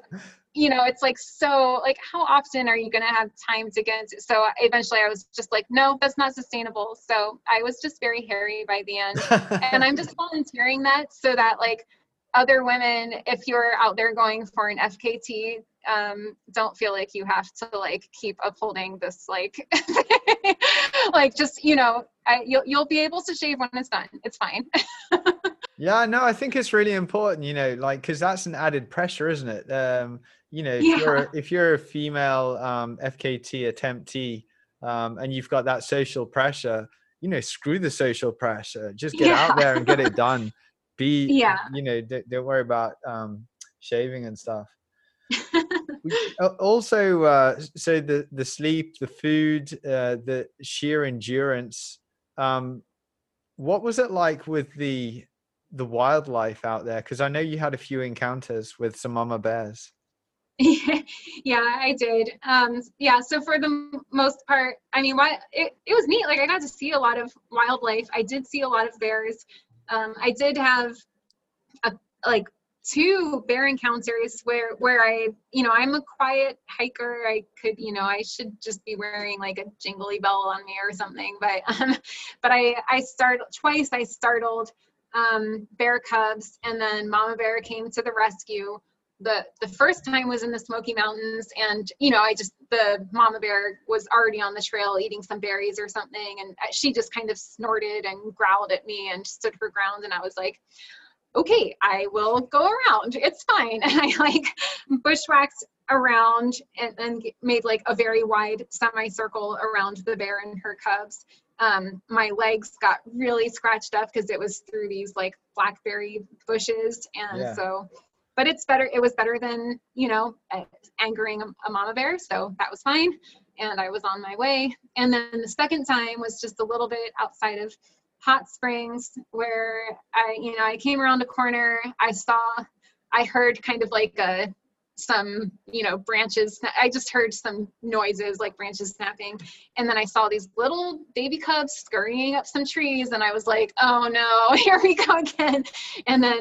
A: you know it's like so like how often are you gonna have time to get into so eventually i was just like no that's not sustainable so i was just very hairy by the end and I'm just volunteering that so that like other women, if you're out there going for an FKT, um, don't feel like you have to like keep upholding this like like just you know I, you'll you'll be able to shave when it's done. It's fine.
B: yeah, no, I think it's really important, you know, like because that's an added pressure, isn't it? Um, you know, if you're a- if you're a female um, FKT attemptee um, and you've got that social pressure, you know, screw the social pressure. Just get out there and get it done. Be,
A: Yeah.
B: you know, don't, don't worry about um, shaving and stuff. Also uh, so the the sleep the food uh, the sheer endurance um what was it like with the the wildlife out there because i know you had a few encounters with some mama bears
A: yeah, I did. Um, yeah, so for the most part, I mean, what it, it was neat. Like I got to see a lot of wildlife. I did see a lot of bears. Um, I did have a, like two bear encounters where where I, you know, I'm a quiet hiker. I could, you know, I should just be wearing like a jingly bell on me or something. But um, but I I startled twice. I startled um, bear cubs, and then mama bear came to the rescue the the first time was in the Smoky Mountains, and you know, I just the mama bear was already on the trail eating some berries or something, and she just kind of snorted and growled at me and stood her ground, and I was like, okay, I will go around. It's fine, and I like bushwhacked around and, and made like a very wide semicircle around the bear and her cubs. um, my legs got really scratched up because it was through these like blackberry bushes. And
B: Yeah.
A: so, but it's better. It was better than, you know, uh, angering a, a mama bear. So that was fine. And I was on my way. And then the second time was just a little bit outside of Hot Springs where I, you know, I came around a corner. I saw, I heard kind of like a, some, you know, branches. I just heard some noises like branches snapping. And then I saw these little baby cubs scurrying up some trees. And I was like, oh no, here we go again. And then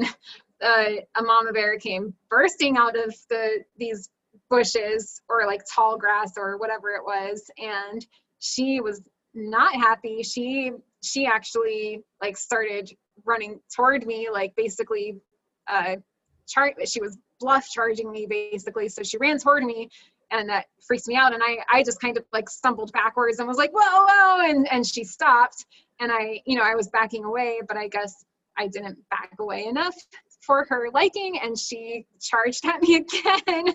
A: uh, a mama bear came bursting out of the these bushes or like tall grass or whatever it was. And she was not happy. She she actually like started running toward me, like basically uh char- she was bluff charging me basically. So she ran toward me and that freaked me out. And I I just kind of like stumbled backwards and was like, whoa, whoa, and and she stopped. And I, you know, I was backing away, but I guess I didn't back away enough for her liking and she charged at me again.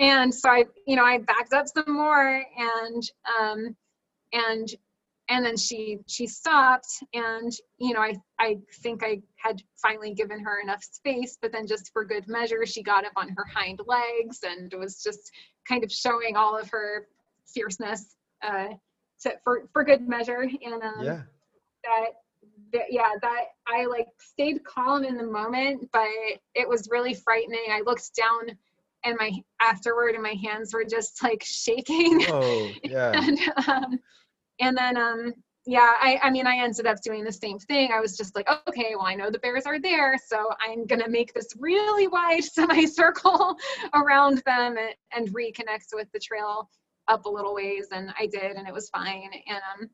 A: and so I, you know, I backed up some more and um and and then she she stopped and you know i i think i had finally given her enough space but then just for good measure she got up on her hind legs and was just kind of showing all of her fierceness uh to, for for good measure and um
B: Yeah.
A: that, that yeah that i like stayed calm in the moment but it was really frightening. I looked down and my afterward and my hands were just like shaking.
B: Oh, yeah.
A: and um, and then um yeah I, I mean i ended up doing the same thing. I was just like okay well i know the bears are there so i'm gonna make this really wide semicircle around them and, and reconnect with the trail up a little ways and i did and it was fine. And um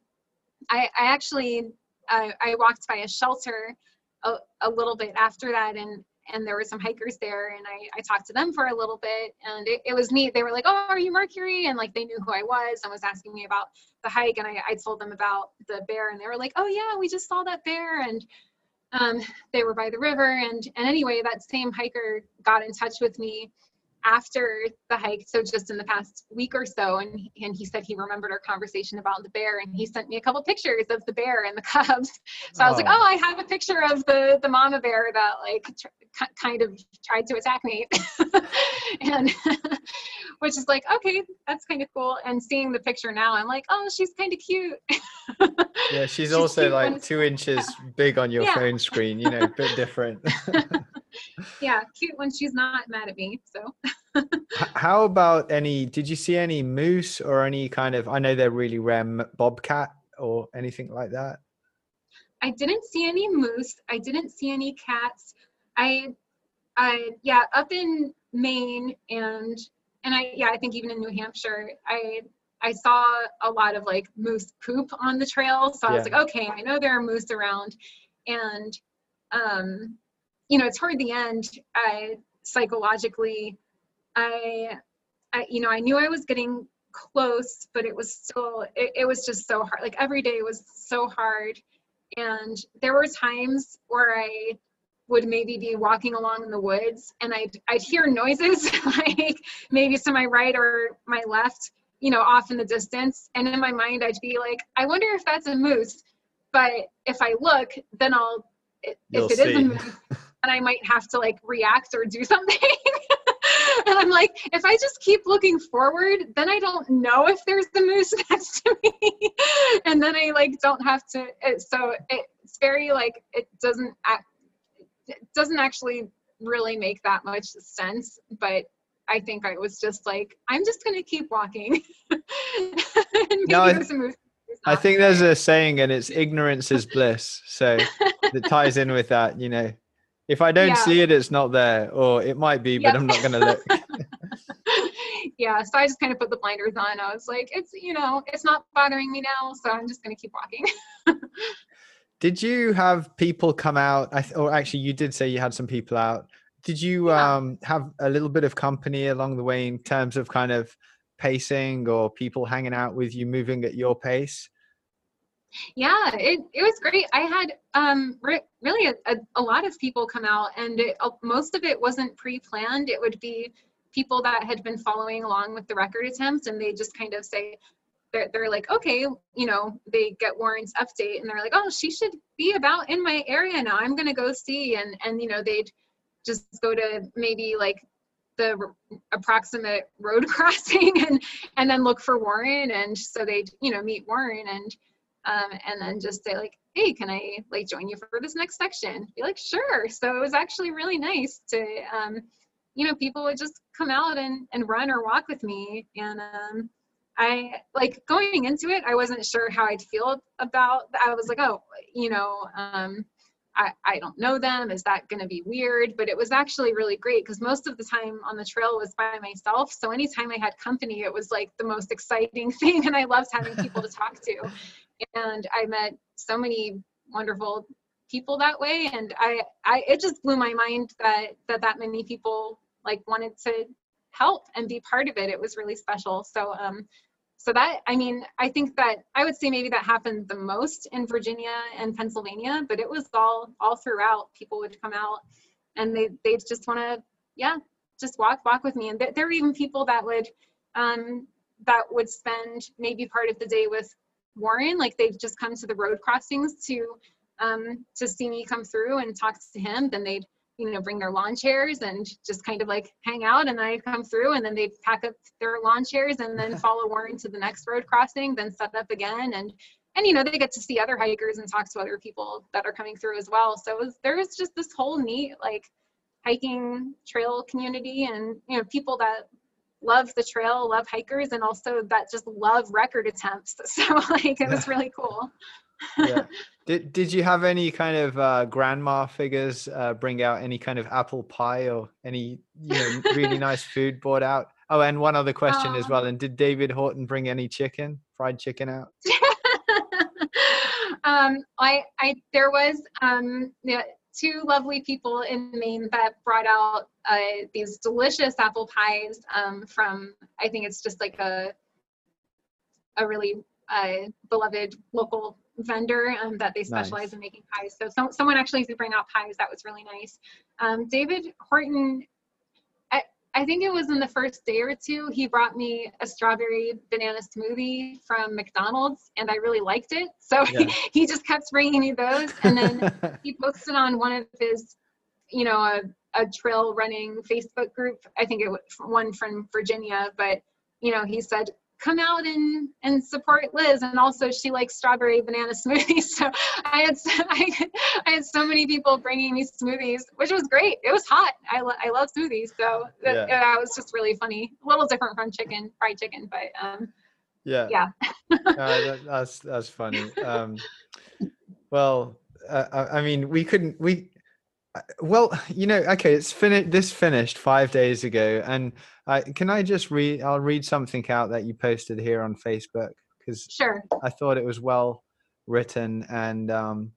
A: i i actually i, I walked by a shelter a, a little bit after that and and there were some hikers there and I, I talked to them for a little bit and it, it was neat. They were like oh are you mercury? And like they knew who i was and was asking me about the hike and I, I told them about the bear and they were like oh yeah we just saw that bear and um, they were by the river and and anyway that same hiker got in touch with me after the hike so just in the past week or so and and he said he remembered our conversation about the bear and he sent me a couple pictures of the bear and the cubs so i was like
B: Oh.
A: oh i have a picture of the the mama bear that like tr- kind of tried to attack me and which is like okay that's kind of cool and seeing the picture now i'm like oh she's kind of cute
B: Yeah, she's
A: She's
B: also like two inches big on your
A: Yeah.
B: phone screen, you know, a bit different.
A: yeah cute when she's not mad at me so
B: How about any? Did you see any moose or any kind of? I know they're really rare, bobcat or anything like that.
A: I didn't see any moose. I didn't see any cats. I, I yeah, up in Maine and and I yeah, I think even in New Hampshire, I I saw a lot of like moose poop on the trail. So I was like, okay, I know there are moose around, and um, you know, toward the end, I psychologically, I, I you know, I knew I was getting close, but it was still it, it was just so hard. Like every day was so hard and there were times where i would maybe be walking along in the woods and i'd i'd hear noises like maybe to my right or my left you know off in the distance. And in my mind i'd be like i wonder if that's a moose. But if i look then i'll
B: You'll
A: if it is a moose then i might have to like react or do something. And i'm like if i just keep looking forward then i don't know if there's the moose next to me. And then i like don't have to it, so it's very like it doesn't act, it doesn't actually really make that much sense but i think i was just like i'm just gonna keep walking
B: No, I-
A: there's a moose there's
B: I think there's a saying, and it's ignorance is bliss. So it ties in with that. You know, if I don't
A: Yeah.
B: see it, it's not there, or it might be, but
A: Yep.
B: I'm not going to look.
A: yeah so i just kind of put the blinders on i was like it's you know it's not bothering me now so i'm just gonna keep walking
B: Did you have people come out? I th- or actually, you did say you had some people out. Did you
A: Yeah.
B: um, have a little bit of company along the way in terms of kind of pacing or people hanging out with you, moving at your pace?
A: yeah it, it was great i had um re- really a, a, a lot of people come out and it, uh, most of it wasn't pre-planned it would be people that had been following along with the record attempts and they just kind of say they're, they're like, okay, you know, they get Warren's update and they're like, oh, she should be about in my area now. I'm gonna go see, and and you know, they'd just go to maybe like the approximate road crossing and and then look for Warren, and so they'd you know meet Warren and um, and then just say like, hey, can I like join you for this next section? Be like, sure. So it was actually really nice to, um, you know, people would just come out and, and run or walk with me. And um, I like going into it, I wasn't sure how I'd feel about, I was like, oh, you know, um, I, I don't know them. Is that going to be weird? But it was actually really great because most of the time on the trail was by myself. So anytime I had company, it was like the most exciting thing. And I loved having people to talk to and I met so many wonderful people that way and I, I it just blew my mind that that that many people like wanted to help and be part of it it was really special so um so that i mean i think that i would say maybe that happened the most in virginia and pennsylvania but it was all all throughout people would come out and they they just want to yeah just walk walk with me and there, there were even people that would um that would spend maybe part of the day with Warren. Like they'd just come to the road crossings to um, to see me come through and talk to him. Then they'd you know bring their lawn chairs and just kind of like hang out. And then I'd come through and then they'd pack up their lawn chairs and then follow Warren to the next road crossing. Then set up again and and you know they get to see other hikers and talk to other people that are coming through as well. So it was, there was just this whole neat like hiking trail community and you know people that love the trail, love hikers, and also that just love record attempts. So like it was really cool.
B: Yeah. Did Did you have any kind of uh, grandma figures uh, bring out any kind of apple pie or any you know really nice food brought out? Oh, and one other question as well. And did David Horton bring any chicken, fried chicken out?
A: um, I I there was um yeah, two lovely people in Maine that brought out uh, these delicious apple pies um, from, I think it's just like a, a really uh, beloved local vendor um, that they specialize nice. in making pies. So some, someone actually did bring out pies. That was really nice. Um, David Horton I think it was in the first day or two, he brought me a strawberry banana smoothie from McDonald's and I really liked it. So yeah. he, he just kept bringing me those. And then he posted on one of his, you know, a, a trail running Facebook group. I think it was one from Virginia, but, you know, he said, come out and and support Liz. And also, she likes strawberry banana smoothies. So I had I, I had so many people bringing me smoothies, which was great. It was hot. I lo- I love smoothies, so that, yeah. that was just really funny. A little different from chicken, fried chicken, but um,
B: yeah,
A: yeah.
B: uh, that, that's that's funny. Um, well, uh, I mean, we couldn't we well, you know, okay, it's finished. This finished five days ago, and uh, can I just read? I'll read something out that you posted here on Facebook because
A: sure,
B: I thought it was well written and um,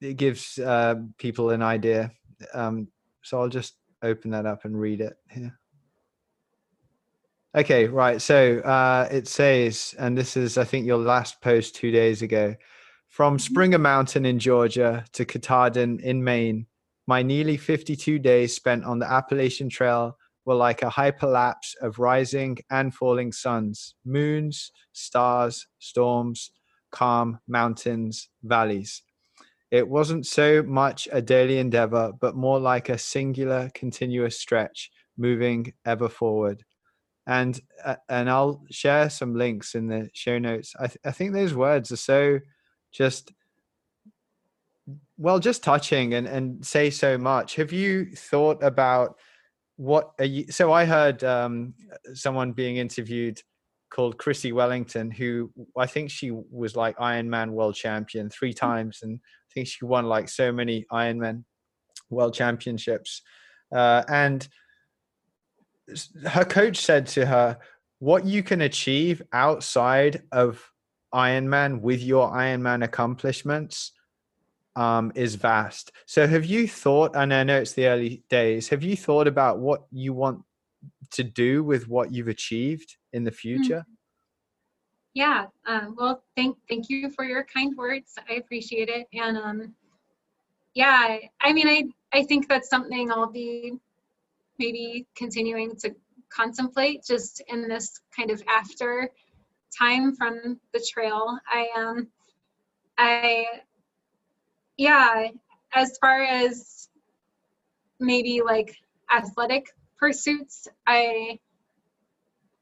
B: it gives uh, people an idea. Um, so I'll just open that up and read it here. Okay, right. So uh, it says, and this is, I think, your last post two days ago. From. Springer Mountain in Georgia to Katahdin in Maine, my nearly 52 days spent on the Appalachian Trail were like a hyperlapse of rising and falling suns, moons, stars, storms, calm mountains, valleys. It wasn't so much a daily endeavor, but more like a singular, continuous stretch, moving ever forward. And uh, and I'll share some links in the show notes. I, th- I think those words are so just well just touching and and say so much have you thought about what are you so i heard um, someone being interviewed called Chrissie Wellington who i think she was like ironman world champion three mm. times and i think she won like so many ironman world championships uh, and her coach said to her what you can achieve outside of Ironman with your Ironman accomplishments um, is vast. So, have you thought, and I know it's the early days, have you thought about what you want to do with what you've achieved in the hmm. future?
A: Yeah. Um, well, thank thank you for your kind words. I appreciate it. And um, yeah, I mean, I I think that's something I'll be maybe continuing to contemplate just in this kind of after time from the trail. I um I yeah, as far as maybe like athletic pursuits, I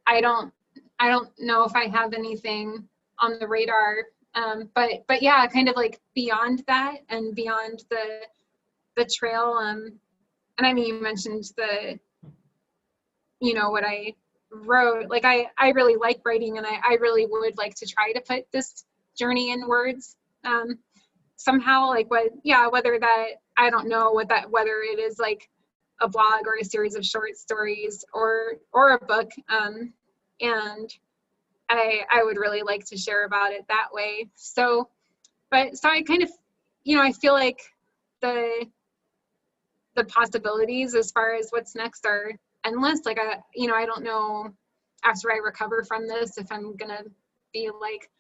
A: I don't I don't know if I have anything on the radar. Um, but but yeah, kind of like beyond that and beyond the the trail. Um, and I mean, you mentioned the you know what I wrote. Like I I really like writing, and I I really would like to try to put this journey in words. Um, somehow like what yeah whether that i don't know what that whether it is like a blog or a series of short stories or or a book um and i i would really like to share about it that way so but so i kind of you know i feel like the the possibilities as far as what's next are endless like i you know i don't know after i recover from this if i'm gonna be like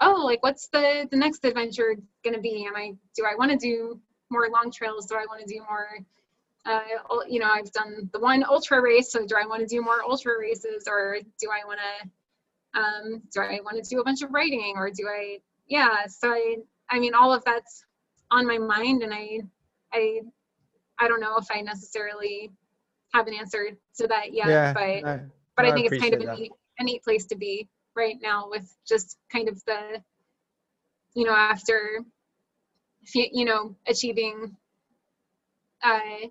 A: oh, like what's the the next adventure gonna be? Am I do I want to do more long trails? Do I want to do more? Uh, you know, I've done the one ultra race, so do I want to do more ultra races, or do I want to um, do I want to do a bunch of writing, or do I? Yeah, so I I mean, all of that's on my mind, and I I I don't know if I necessarily have an answer to that yet,
B: Yeah,
A: but
B: no,
A: but I think it's kind of a neat, a neat place to be right now with just kind of the, you know, after, you know, achieving, uh,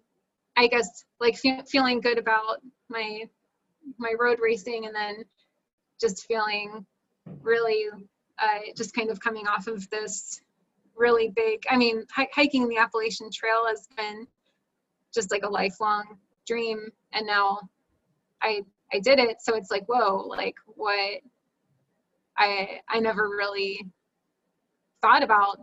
A: I guess like fe- feeling good about my my road racing and then just feeling really uh, just kind of coming off of this really big i mean hi- hiking the appalachian trail has been just like a lifelong dream and now i i did it so it's like whoa like what i i never really thought about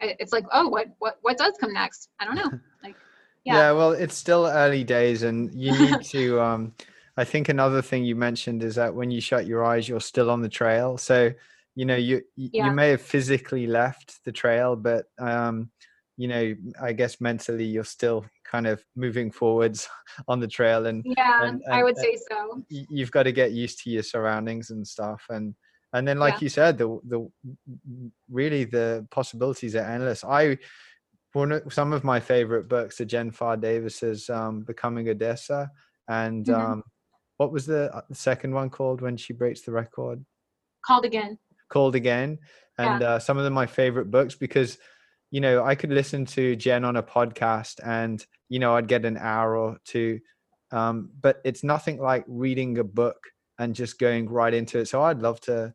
A: it's like oh what what what does come next i don't know like
B: yeah.
A: yeah.
B: well it's still early days and you need to um i think another thing you mentioned is that when you shut your eyes you're still on the trail so you know you
A: Yeah.
B: you may have physically left the trail but um you know i guess mentally you're still kind of moving forwards on the trail and
A: yeah
B: and-
A: i would say so.
B: you've got to get used to your surroundings and stuff and and then like
A: Yeah.
B: you said the the really the possibilities are endless. I one of, some of my favorite books are jen Pharr davis's um becoming Odyssa and
A: Mhm.
B: um what was the uh, the second one called when she breaks the record?
A: Called again.
B: Called again and uh, some of them my favorite books because you know i could listen to jen on a podcast and you know i'd get an hour or two um, but it's nothing like reading a book and just going right into it. So i'd love to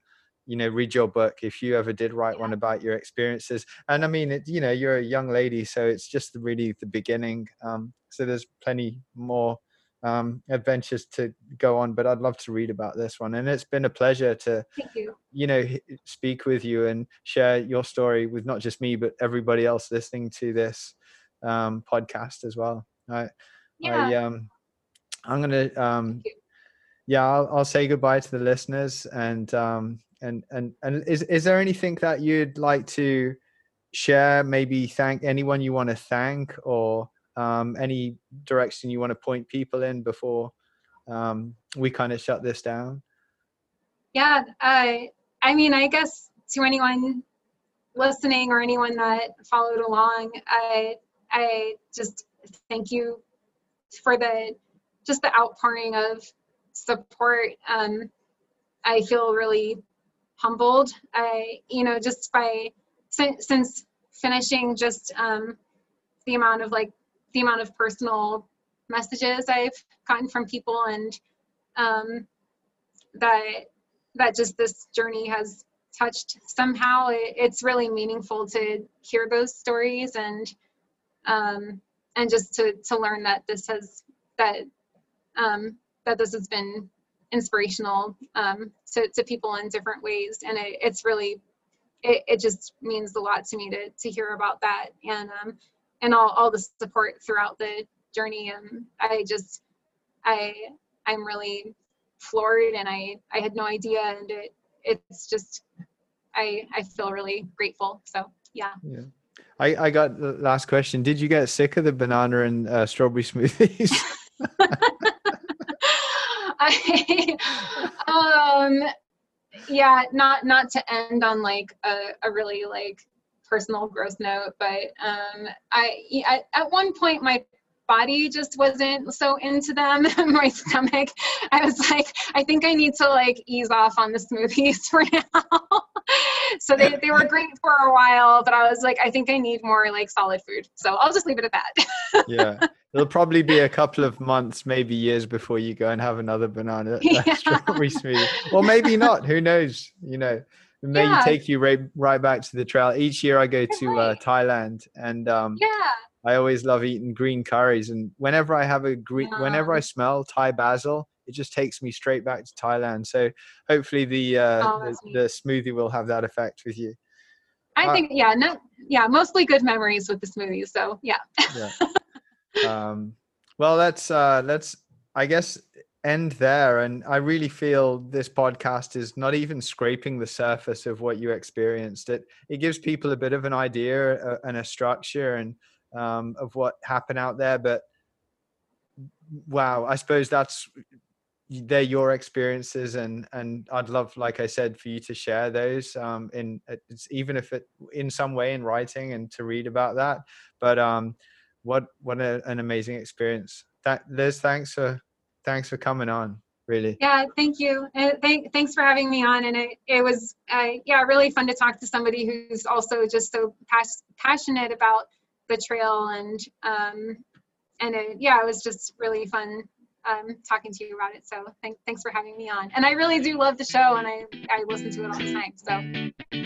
B: you know read your book if you ever did write one about your experiences. And i mean it, you know you're a young lady so it's just really the beginning um, so there's plenty more um, adventures to go on but i'd love to read about this one. And it's been a pleasure to
A: you.
B: you know speak with you and share your story with not just me but everybody else listening to this um, podcast as well. I
A: yeah.
B: i um i'm gonna um yeah I'll, I'll say goodbye to the listeners and um and and and is is there anything that you'd like to share maybe thank anyone you want to thank or um any direction you want to point people in before um we kind of shut this down
A: Yeah, uh, I mean, I guess to anyone listening or anyone that followed along, I I just thank you for the just the outpouring of support. Um, I feel really humbled. I you know just by since, since finishing just um, the amount of like the amount of personal messages I've gotten from people and um, that that just this journey has touched somehow. It, it's really meaningful to hear those stories and um and just to to learn that this has that um that this has been inspirational um to, to people in different ways. And it, it's really it, it just means a lot to me to to hear about that. And um and all, all the support throughout the journey And i just i i'm really floored and I I had no idea and it it's just I I feel really grateful. So yeah.
B: Yeah. I, I got the last question. Did you get sick of the banana and uh, strawberry smoothies?
A: I um yeah, not not to end on like a, a really like personal gross note, but um, I, I at one point my body just wasn't so into them my stomach. I was like i think i need to like ease off on the smoothies for now. So they, they were great for a while but i was like i think i need more like solid food. So i'll just leave it at that.
B: Yeah. It'll probably be a couple of months maybe years before you go and have another banana. Yeah. strawberry smoothie or maybe not. Who knows? You know may yeah. take you right right back to the trail each year i go to uh, thailand and um
A: yeah
B: I always love eating green curries, and whenever I have a green, whenever I smell Thai basil, it just takes me straight back to Thailand. So hopefully the uh, oh, the, the, smoothie will have that effect with you.
A: I uh, think yeah, not yeah, mostly good memories with the smoothie. So yeah.
B: yeah. Um, well, let's uh, let's I guess end there, and I really feel this podcast is not even scraping the surface of what you experienced. It it gives people a bit of an idea uh, and a structure and um, of what happened out there. But wow, I suppose that's they're your experiences, and and I'd love, like I said, for you to share those um, in even if it in some way in writing and to read about that. But um, what what a, an amazing experience! That Liz, thanks for thanks for coming on really
A: yeah thank you and thank, thanks for having me on and it, it was uh, yeah really fun to talk to somebody who's also just so pas- passionate about the trail and um, and it, yeah, it was just really fun um, talking to you about it. So thank, thanks for having me on. And I really do love the show, and I I listen to it all the time. So.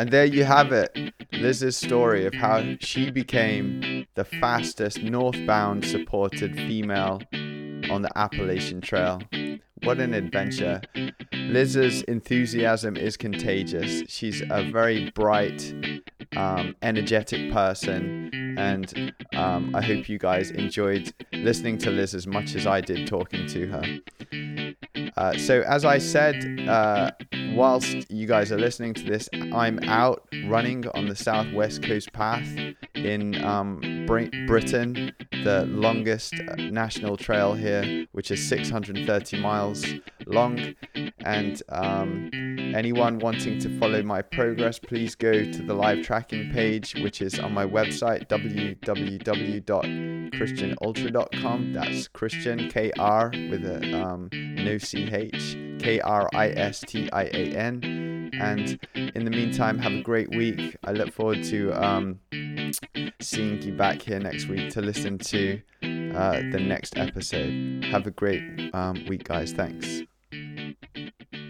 B: And there you have it, Liz's story of how she became the fastest northbound supported female on the Appalachian Trail. What an adventure! Liz's enthusiasm is contagious. She's a very bright um, energetic person. And um, I hope you guys enjoyed listening to Liz as much as I did talking to her. Uh, so, as I said, uh, whilst you guys are listening to this, I'm out running on the Southwest Coast Path in um, Britain, the longest uh, national trail here, which is 630 miles long. And um, anyone wanting to follow my progress, please go to the live tracking page, which is on my website, www.kristianultra.com. That's Kristian, K R with a um, no C H, K R I S T I A N. And in the meantime, have a great week. I look forward to um, seeing you back here next week to listen to uh, the next episode. Have a great um, week, guys. Thanks. Thank you.